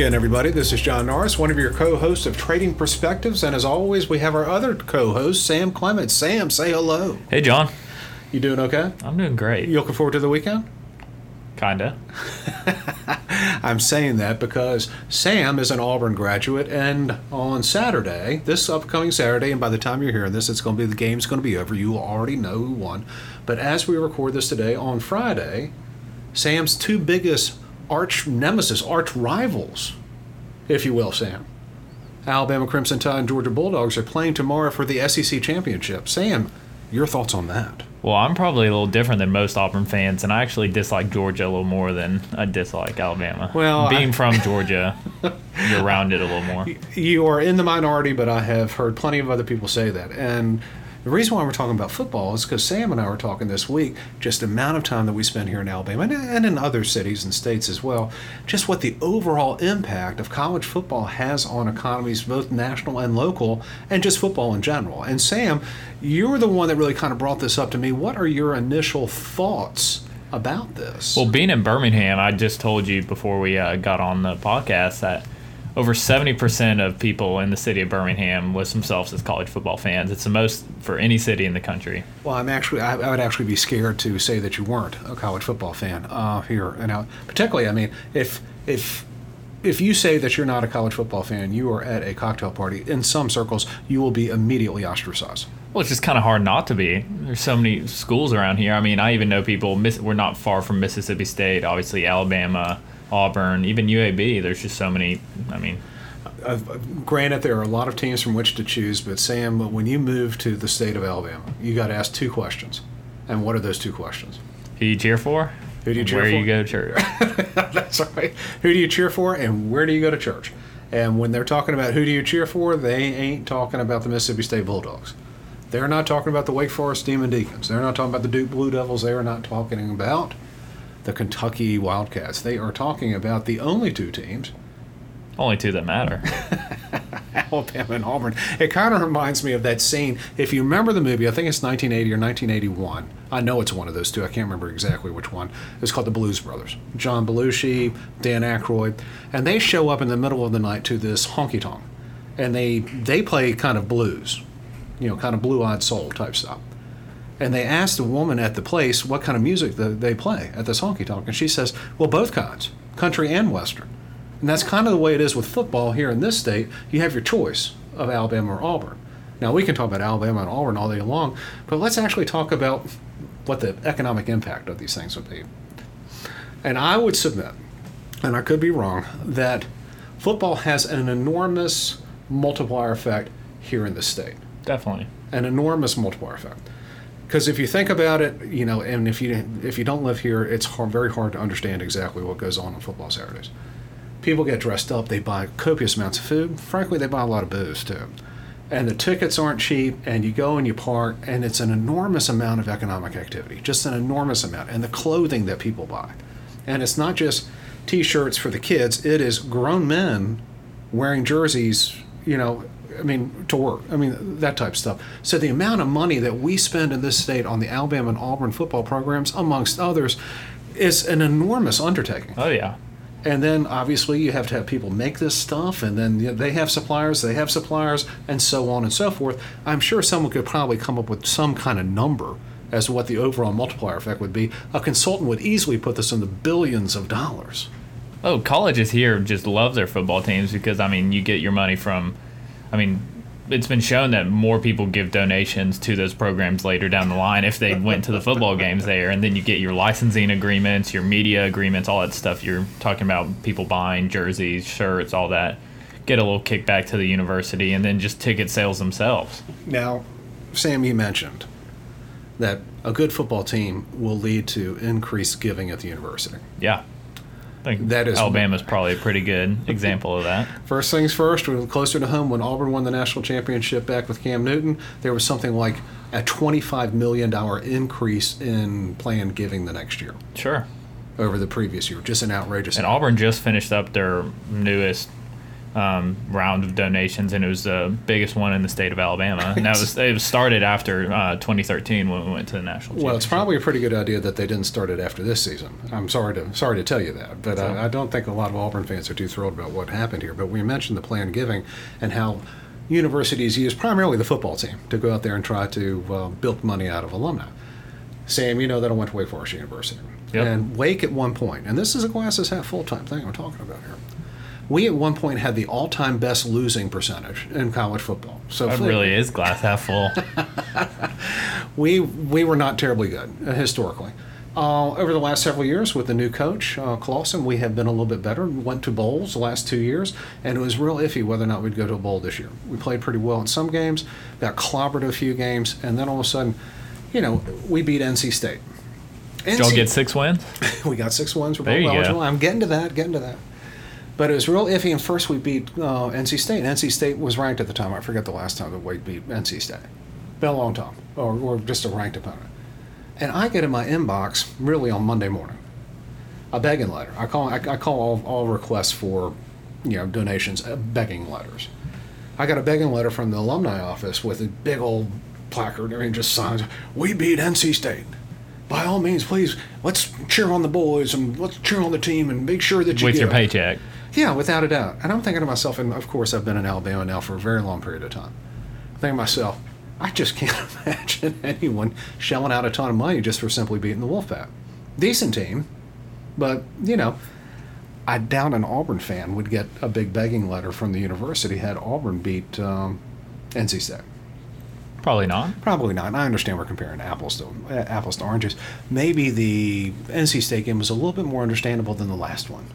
Again, everybody. This is John Norris, one of your co-hosts of Trading Perspectives, and as always, we have our other co-host, Sam Clements. Sam, say hello. Hey, John. You doing okay? I'm doing great. You looking forward to the weekend? Kinda. I'm saying that because Sam is an Auburn graduate, and on Saturday, this upcoming Saturday, and by the time you're hearing this, it's going to be the game's going to be over. You already know who won. But as we record this today, on Friday, Sam's two biggest arch nemesis, arch rivals, if you will, Sam. Alabama Crimson Tide and Georgia Bulldogs are playing tomorrow for the SEC championship. Sam, your thoughts on that? Well, I'm probably a little different than most Auburn fans, and I actually dislike Georgia a little more than I dislike Alabama. Well, being I- from Georgia, you're around it a little more. You are in the minority, but I have heard plenty of other people say that. And the reason why we're talking about football is because Sam and I were talking this week, just the amount of time that we spend here in Alabama and, in other cities and states as well, just what the overall impact of college football has on economies, both national and local, and just football in general. And Sam, you're the one that really kind of brought this up to me. What are your initial thoughts about this? Well, being in Birmingham, I just told you before we uh, got on the podcast that over 70% of people in the city of Birmingham list themselves as college football fans. It's the most for any city in the country. Well, I'm actually, I, I would actually be scared to say that you weren't a college football fan uh, here, and now, particularly, I mean, if if if you say that you're not a college football fan, you are at a cocktail party. In some circles, you will be immediately ostracized. Well, it's just kind of hard not to be. There's so many schools around here. I mean, I even know people. We're not far from Mississippi State, obviously Alabama, Auburn, even UAB. There's just so many. I mean, Uh, granted, there are a lot of teams from which to choose, but Sam, when you move to the state of Alabama, you got to ask two questions. And what are those two questions? who do you cheer for? Who do you cheer Where for? you go to church? That's right. Who do you cheer for, and where do you go to church? And when they're talking about who do you cheer for, they ain't talking about the Mississippi State Bulldogs. They're not talking about the Wake Forest Demon Deacons. They're not talking about the Duke Blue Devils. They are not talking about the Kentucky Wildcats. They are talking about the only two teams, Only two that matter. Alabama and Auburn. It kind of reminds me of that scene. If you remember the movie, I think it's 1980 or 1981. I know it's one of those two. I can't remember exactly which one. It's called The Blues Brothers. John Belushi, Dan Aykroyd, and they show up in the middle of the night to this honky tonk, and they they play kind of blues, you know, kind of blue-eyed soul type stuff. And they asked the woman at the place what kind of music the, they play at this honky tonk, and she says, "Well, both kinds, country and western." And that's kind of the way it is with football here in this state. You have your choice of Alabama or Auburn. Now, we can talk about Alabama and Auburn all day long, but let's actually talk about what the economic impact of these things would be. And I would submit, and I could be wrong, that football has an enormous multiplier effect here in the state Definitely. an enormous multiplier effect. Because if you think about it, you know, and if you if you don't live here, it's hard, very hard to understand exactly what goes on on football Saturdays. People get dressed up, they buy copious amounts of food. Frankly, they buy a lot of booze too. And the tickets aren't cheap, and you go and you park, and it's an enormous amount of economic activity, just an enormous amount. And the clothing that people buy. And it's not just t shirts for the kids, it is grown men wearing jerseys, you know, I mean, to work. I mean, that type of stuff. So the amount of money that we spend in this state on the Alabama and Auburn football programs, amongst others, is an enormous undertaking. Oh yeah. And then obviously you have to have people make this stuff, and then you know, they have suppliers, they have suppliers, and so on and so forth. I'm sure someone could probably come up with some kind of number as to what the overall multiplier effect would be. A consultant would easily put this in the billions of dollars. Oh, colleges here just love their football teams because I mean, you get your money from. I mean, it's been shown that more people give donations to those programs later down the line if they went to the football games there, and then you get your licensing agreements, your media agreements, all that stuff. You're talking about people buying jerseys, shirts, all that. Get a little kickback to the university, and then just ticket sales themselves. Now, Sam, you mentioned that a good football team will lead to increased giving at the university. Yeah. Think That is- Alabama's probably a pretty good example of that. First things first, we're closer to home. When Auburn won the national championship back with Cam Newton, there was something like a $25 million increase in planned giving the next year Sure. over the previous year. Just an outrageous And amount. Auburn just finished up their newest um, round of donations, and it was the biggest one in the state of Alabama. And that was it was started after uh, 2013 when we went to the national. Well, it's probably a pretty good idea that they didn't start it after this season. I'm sorry to sorry to tell you that, but I, I don't think a lot of Auburn fans are too thrilled about what happened here. But we mentioned the planned giving and how universities use primarily the football team to go out there and try to uh, bilk money out of alumni. Sam, you know that I went to Wake Forest University, Yep. and Wake at one point, and this is a glasses half full time thing I'm talking about here. We at one point had the all time best losing percentage in college football. So That if- really is glass half full. we we were not terribly good uh, historically. Uh, over the last several years, with the new coach uh, Clawson, we have been a little bit better. We went to bowls the last two years, and it was real iffy whether or not we'd go to a bowl this year. We played pretty well in some games, got clobbered a few games, and then all of a sudden, you know, we beat NC State. Did y'all get six wins? we got six wins. We're There you go. eligible. I'm getting to that. Getting to that. But it was real iffy. And first we beat uh, NC State. NC State was ranked at the time. I forget the last time that we beat NC State. Been a long time, or, or just a ranked opponent. And I get in my inbox really on Monday morning a begging letter. I call I, I call all, all requests for you know donations uh, begging letters. I got a begging letter from the alumni office with a big old placard and just signs, "We beat NC State." By all means, please let's cheer on the boys and let's cheer on the team and make sure that you With your give." paycheck. Yeah, without a doubt. And I'm thinking to myself, and of course I've been in Alabama now for a very long period of time. I'm thinking to myself, I just can't imagine anyone shelling out a ton of money just for simply beating the Wolfpack. Decent team, but you know, I doubt an Auburn fan would get a big begging letter from the university had Auburn beat um, NC State. Probably not. Probably not. And I understand we're comparing apples to uh, apples to oranges. Maybe the NC State game was a little bit more understandable than the last one.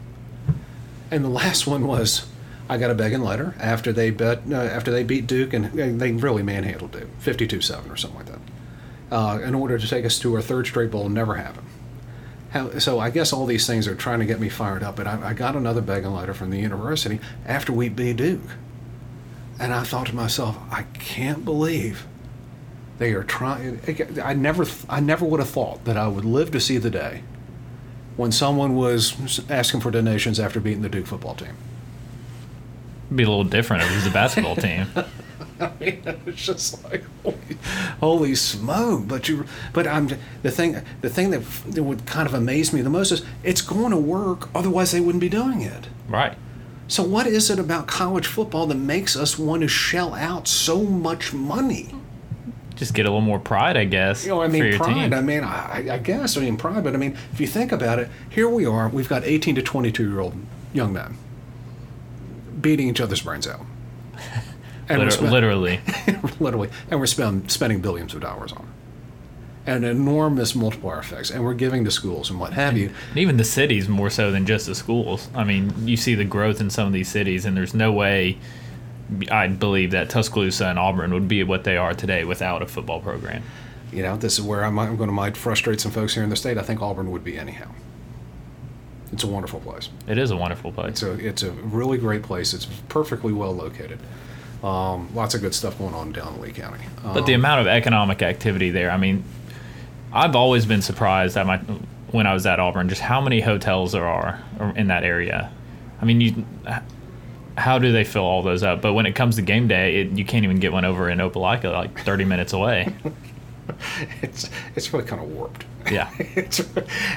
And the last one was, I got a begging letter after they bet uh, after they beat Duke and uh, they really manhandled Duke, fifty-two-seven or something like that. Uh, in order to take us to our third straight bowl, never happened. How, so I guess all these things are trying to get me fired up. But I, I got another begging letter from the university after we beat Duke, and I thought to myself, I can't believe they are trying. I never, I never would have thought that I would live to see the day when someone was asking for donations after beating the Duke football team. It'd be a little different if it was a basketball team. I mean, it's just like holy, holy smoke! But you, but I'm the thing. The thing that, that would kind of amaze me the most is it's going to work. Otherwise, they wouldn't be doing it. Right. So, what is it about college football that makes us want to shell out so much money? Just get a little more pride, I guess, You know, I for mean, your pride. team. I mean, I, I guess I mean pride, but I mean, if you think about it, here we are. We've got 18 to 22 year old young men beating each other's brains out. And Liter- spend- literally. literally, and we're spend, spending billions of dollars on it, and enormous multiplier effects, and we're giving to schools and what have you. And even the cities more so than just the schools. I mean, you see the growth in some of these cities, and there's no way I believe that Tuscaloosa and Auburn would be what they are today without a football program. You know, this is where I'm, I'm going to might frustrate some folks here in the state. I think Auburn would be anyhow. It's a wonderful place. It is a wonderful place. It's a it's a really great place. It's perfectly well located. Um, lots of good stuff going on down in Lee County. Um, But the amount of economic activity there, I mean, I've always been surprised at my when I was at Auburn just how many hotels there are in that area. I mean, you how do they fill all those up? But when it comes to game day, it, you can't even get one over in Opelika, like 30 minutes away. it's it's really kind of warped. Yeah. it's,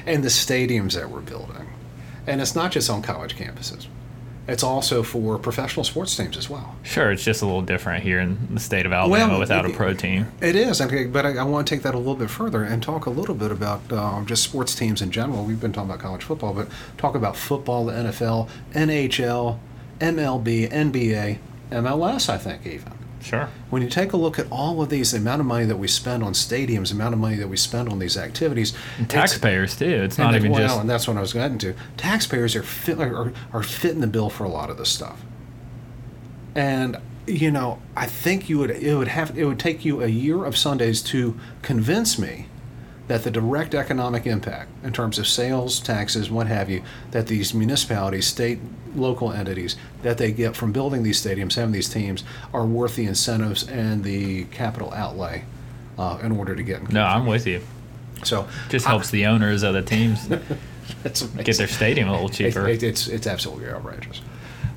and the stadiums that we're building, and it's not just on college campuses. It's also for professional sports teams as well. Sure, it's just a little different here in the state of Alabama Well, without a pro team. It is, okay, but I, I want to take that a little bit further and talk a little bit about uh, just sports teams in general. We've been talking about college football, but talk about football, the NFL, NHL, MLB, NBA, MLS. I think even Sure. when you take a look at all of these, the amount of money that we spend on stadiums, the amount of money that we spend on these activities, it's- Taxpayers too. It's and not even well, just and that's what I was getting to. Taxpayers are, fit, are are fitting the bill for a lot of this stuff, and you know I think you would it would have it would take you a year of Sundays to convince me that the direct economic impact in terms of sales, taxes, what have you, that these municipalities, state, local entities, that they get from building these stadiums, having these teams, are worth the incentives and the capital outlay uh, in order to get. no. I'm with you. So Just I- helps the owners of the teams get their stadium a little cheaper. It, it, it's it's absolutely outrageous.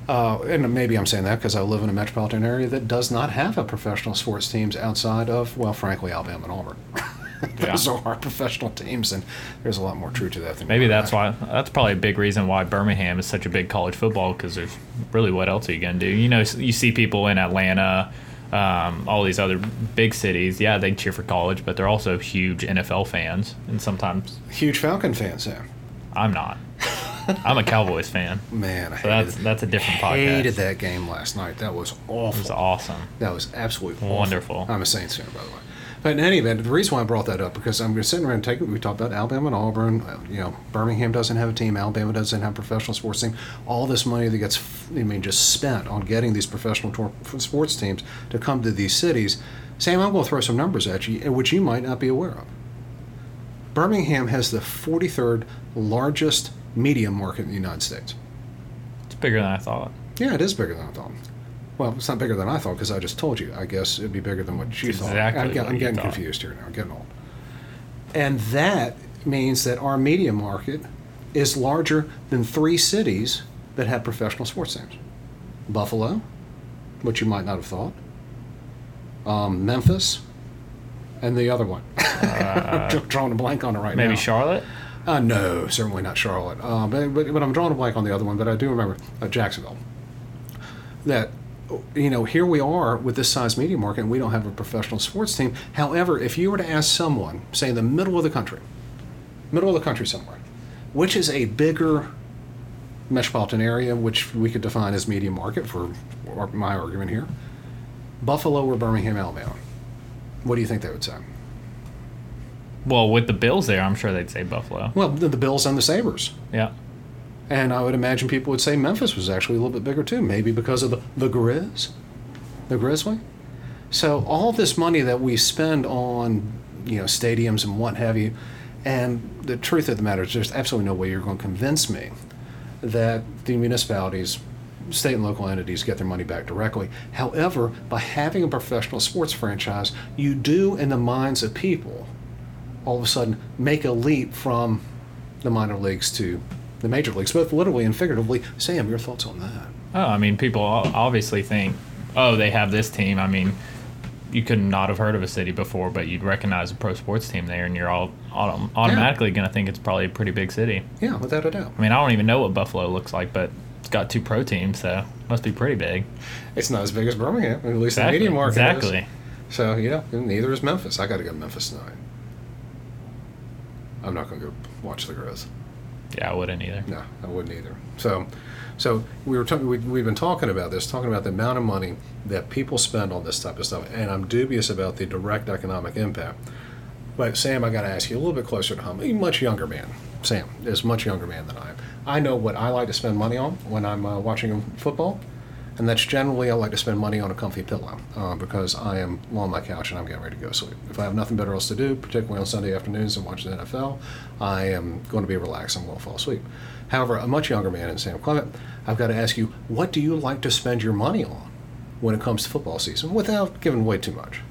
Uh, and maybe I'm saying that because I live in a metropolitan area that does not have a professional sports teams outside of, well, frankly, Alabama and Auburn. Those Yeah. are our professional teams, and there's a lot more true to that than Maybe that's why. That's probably a big reason why Birmingham is such a big college football because there's really what else are you gonna do? You know, you see people in Atlanta, um, all these other big cities. Yeah, they cheer for college, but they're also huge NFL fans, and sometimes Huge Falcon fans. Sam. I'm not. I'm a Cowboys fan. Man, I So that's that's a different podcast. hated that game last night. That was awful. It was awesome. That was absolutely awful. Wonderful. I'm a Saints fan, by the way. But in any event, the reason why I brought that up because I'm sitting around taking. We talked about Alabama and Auburn. uh, You know, Birmingham doesn't have a team. Alabama doesn't have a professional sports team. All this money that gets, I mean, just spent on getting these professional tor- sports teams to come to these cities. Sam, I'm going to throw some numbers at you, which you might not be aware of. Birmingham has the 43rd largest media market in the United States. It's bigger than I thought. Yeah, it is bigger than I thought. Well, it's not bigger than I thought because I just told you. I guess it'd be bigger than what you It's thought. exactly I'm, get- I'm getting thought. confused here now. I'm getting old. And that means that our media market is larger than three cities that have professional sports teams Buffalo, which you might not have thought, um, Memphis, and the other one. I'm drawing a blank on it right now. Uh, Maybe Charlotte. Uh, no, certainly not Charlotte. Uh, but, but, but I'm drawing a blank on the other one, but I do remember uh, Jacksonville. That, you know, here we are with this size media market, and we don't have a professional sports team. However, if you were to ask someone, say in the middle of the country, middle of the country somewhere, which is a bigger metropolitan area, which we could define as media market for my argument here, Buffalo or Birmingham, Alabama, what do you think they would say? Well, with the Bills there, I'm sure they'd say Buffalo. Well, the, the Bills and the Sabres. Yeah. And I would imagine people would say Memphis was actually a little bit bigger too, maybe because of the, the Grizz, the Grizzly. So all this money that we spend on, you know, stadiums and what have you, and the truth of the matter is there's absolutely no way you're going to convince me that the municipalities, state and local entities get their money back directly. However, by having a professional sports franchise, you do in the minds of people all of a sudden make a leap from the minor leagues to the major leagues, both literally and figuratively. Sam, your thoughts on that? Oh, I mean, people obviously think, oh, they have this team. I mean, you could not have heard of a city before, but you'd recognize a pro sports team there, and you're all autom- automatically going to think it's probably a pretty big city. Yeah, without a doubt. I mean, I don't even know what Buffalo looks like, but it's got two pro teams, so must be pretty big. It's not as big as Birmingham, at least Exactly. the media market. is. exactly. So yeah, neither is Memphis. I got to go to Memphis tonight. I'm not going to go watch the Grizz. Yeah, I wouldn't either. No, I wouldn't either. So, so we were talking. We, we've been talking about this, talking about the amount of money that people spend on this type of stuff, and I'm dubious about the direct economic impact. But Sam, I got to ask you a little bit closer to home. A much younger man. Sam is much younger man than I am. I know what I like to spend money on when I'm uh, watching football, and that's generally I like to spend money on a comfy pillow uh, because I am on my couch and I'm getting ready to go to sleep. If I have nothing better else to do, particularly on Sunday afternoons and watch the NFL, I am going to be relaxed and will fall asleep. However, a much younger man in Sam Clement, I've got to ask you, what do you like to spend your money on when it comes to football season without giving away too much?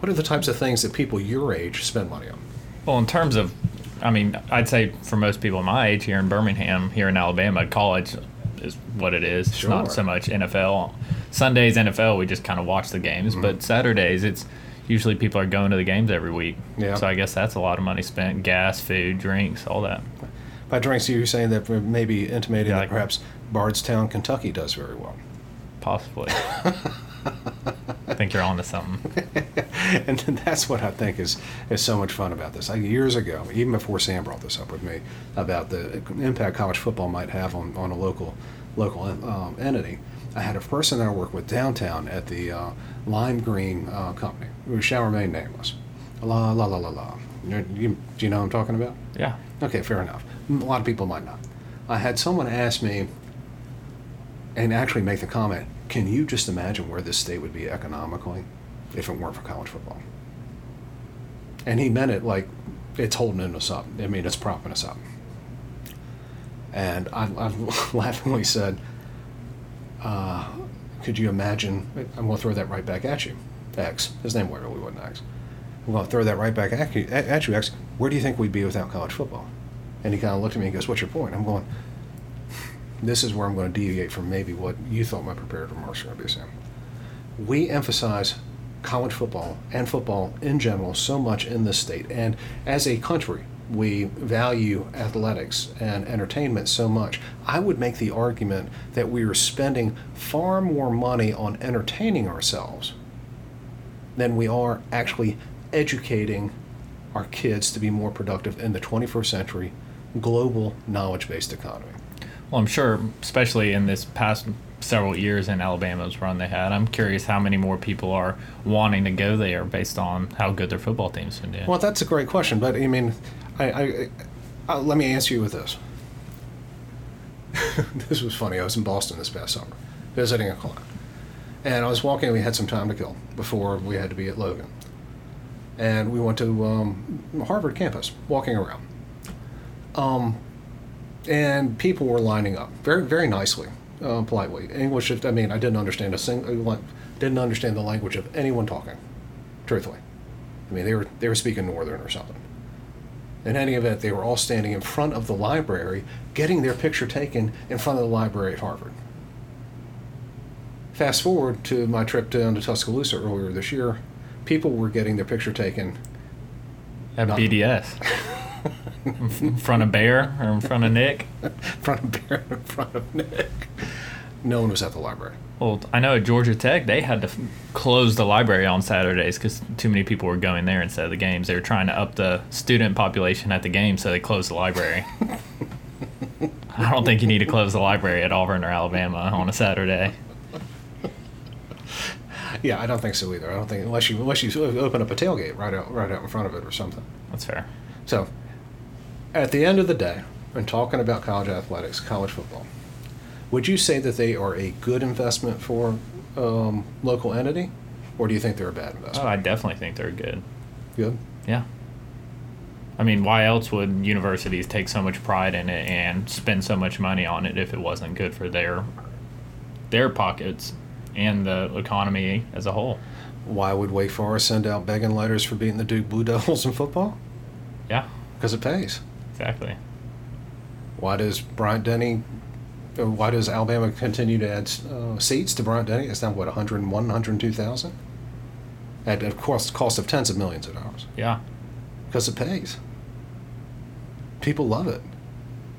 What are the types of things that people your age spend money on? Well, in terms of, I mean, I'd say for most people my age here in Birmingham, here in Alabama, college is what it is. It's not so much NFL. Sundays, NFL, we just kind of watch the games, Mm-hmm. but Saturdays, it's usually people are going to the games every week. Yeah. So I guess that's a lot of money spent gas, food, drinks, all that. By drinks, you're saying that maybe intimating Yeah, that like- perhaps Bardstown, Kentucky does very well. Possibly. I think you're on to something. and that's what I think is, is so much fun about this. I, years ago, even before Sam brought this up with me about the impact college football might have on, on a local local um, entity, I had a person that I worked with downtown at the uh, Lime Green uh, Company, who shall remain nameless. La la la la la. You, you, do you know what I'm talking about? Yeah. Okay, fair enough. A lot of people might not. I had someone ask me and actually make the comment can you just imagine where this state would be economically if it weren't for college football? And he meant it like it's holding us up. I mean, it's propping us up. And I, I laughingly said, uh, could you imagine? I'm going to throw that right back at you. X. His name really wasn't X. I'm going to throw that right back at you, at you, X. Where do you think we'd be without college football? And he kind of looked at me and goes, What's your point? I'm going, this is where I'm going to deviate from maybe what you thought my prepared remarks were going to be, Sam. We emphasize college football and football in general so much in this state, and as a country, we value athletics and entertainment so much. I would make the argument that we are spending far more money on entertaining ourselves than we are actually educating our kids to be more productive in the 21st century global knowledge based economy. Well, I'm sure, especially in this past several years in Alabama's run they had, I'm curious how many more people are wanting to go there based on how good their football team's been doing. Well, that's a great question, but I mean, I, I, I let me answer you with this. this was funny. I was in Boston this past summer, visiting a client, and I was walking. We had some time to kill before we had to be at Logan, and we went to um, Harvard campus, walking around. Um, and people were lining up very, very nicely, uh, politely. English. I mean, I didn't understand a single, didn't understand the language of anyone talking. Truthfully, I mean, they were they were speaking Northern or something. In any event, they were all standing in front of the library, getting their picture taken in front of the library at Harvard. Fast forward to my trip down to Tuscaloosa earlier this year, people were getting their picture taken at not- BDS. in front of Bear or in front of Nick. in front of Bear, in front of Nick. No one was at the library. Well, I know at Georgia Tech they had to f- close the library on Saturdays because too many people were going there instead of the games. They were trying to up the student population at the game, so they closed the library. I don't think you need to close the library at Auburn or Alabama on a Saturday. Yeah, I don't think so either. I don't think unless you unless you open up a tailgate right out right out in front of it or something. That's fair. So, at the end of the day, when talking about college athletics, college football, would you say that they are a good investment for um, local entity, or do you think they're a bad Oh, investment? I definitely think they're good. Good. Yeah. I mean, why else would universities take so much pride in it and spend so much money on it if it wasn't good for their their pockets and the economy as a whole? Why would Wake Forest send out begging letters for beating the Duke Blue Devils in football? Yeah, Because it pays. Exactly. Why does Bryant Denny? Why does Alabama continue to add uh, seats to Bryant Denny? It's now what 101, 102,000 at a cost cost of tens of millions of dollars Yeah. because it pays. People love it.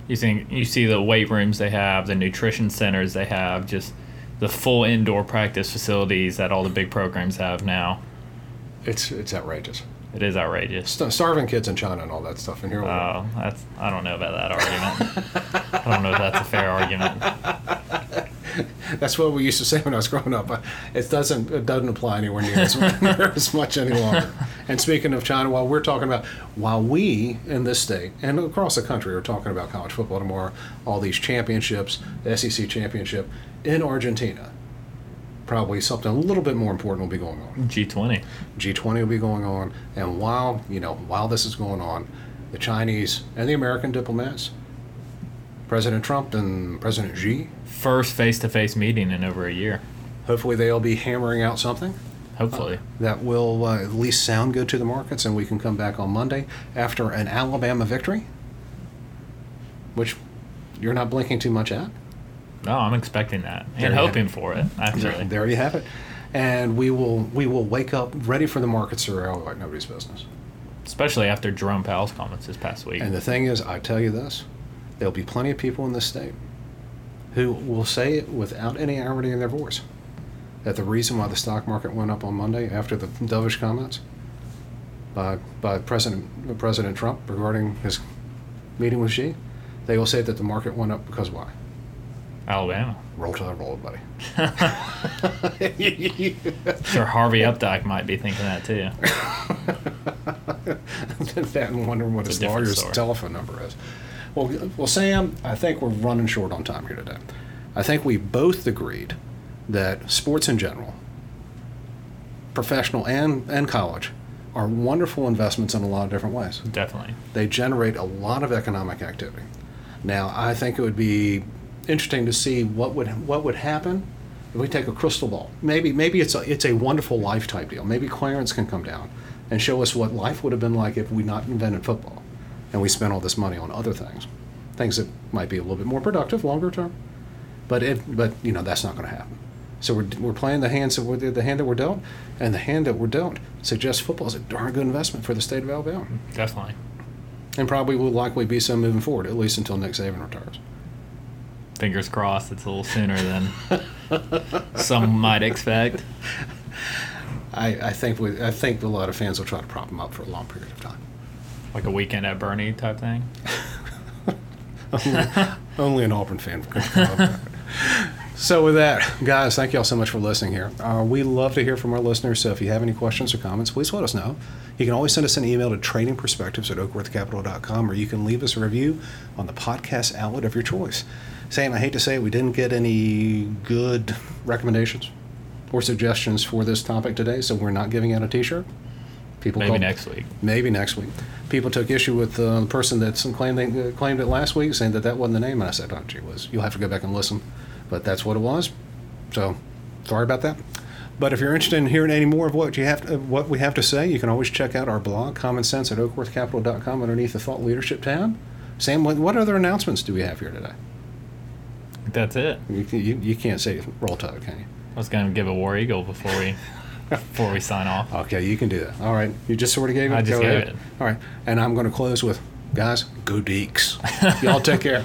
You think you see the weight rooms they have, the nutrition centers they have, just the full indoor practice facilities that all the big programs have now. It's it's outrageous. It is outrageous. St- starving kids in China and all that stuff. in here. Oh, that's I don't know about that argument. I don't know if that's a fair argument. That's what we used to say when I was growing up. It doesn't it doesn't apply anywhere near as, near as much any longer. And speaking of China, while we're talking about while we in this state and across the country are talking about college football tomorrow, all these championships, the SEC championship in Argentina, probably something a little bit more important will be going on. G twenty. G20 will be going on, and while you know while this is going on, the Chinese and the American diplomats, President Trump and President Xi, First face to face meeting in over a year. hopefully they'll be hammering out something Hopefully. that will uh, at least sound good to the markets, and we can come back on Monday after an Alabama victory, which you're not blinking too much at. No, I'm expecting that There and hoping for it. Actually, There you have it. And we will we will wake up ready for the markets to rally like nobody's business. especially after Jerome Powell's comments this past week. And the thing is, I tell you this, there'll be plenty of people in this state who will say it without any irony in their voice that the reason why the stock market went up on Monday after the dovish comments by by President President Trump regarding his meeting with Xi, they will say that the market went up because why? Alabama. Roll to the roll, buddy. Sure, Harvey Updike might be thinking that too. that and wondering what It's his lawyer's story. telephone number is. Well, well, Sam, I think we're running short on time here today. I think we both agreed that sports in general, professional and, and college, are wonderful investments in a lot of different ways. Definitely. They generate a lot of economic activity. Now, I think it would be interesting to see what would what would happen if we take a crystal ball. Maybe maybe it's a it's a wonderful life type deal. Maybe Clarence can come down and show us what life would have been like if we not invented football and we spent all this money on other things. things that might be a little bit more productive longer term. But it, but you know that's not going to happen. So we're, we're playing the hands that the hand that we're dealt, and the hand that we're dealt suggests football is a darn good investment for the state of Alabama, Definitely. and probably will likely be so moving forward, at least until Nick Saban retires. Fingers crossed it's a little sooner than some might expect. I, I think we, I think a lot of fans will try to prop him up for a long period of time. Like a weekend at Bernie type thing. only, only an Auburn fan could come up. So with that, guys, thank you all so much for listening here. Uh, we love to hear from our listeners, so if you have any questions or comments, please let us know. You can always send us an email to tradingperspectives at oakworthcapital.com, or you can leave us a review on the podcast outlet of your choice. Sam, I hate to say it, we didn't get any good recommendations or suggestions for this topic today, so we're not giving out a T-shirt. People Maybe called- next week. Maybe next week. People took issue with uh, the person that claimed they, uh, claimed it last week, saying that that wasn't the name, and I said, "Oh, gee whiz, you'll have to go back and listen." But that's what it was. So, sorry about that. But if you're interested in hearing any more of what you have, to, what we have to say, you can always check out our blog, Common Sense at OakworthCapital.com, underneath the Thought Leadership tab. Sam, what, what other announcements do we have here today? That's it. You, you, you can't say roll tide, can you? I was gonna give a war eagle before we before we sign off. Okay, you can do that. All right, you just sort of gave it. I just Go gave ahead. it. All right, and I'm going to close with, guys, go Deacs. Y'all take care.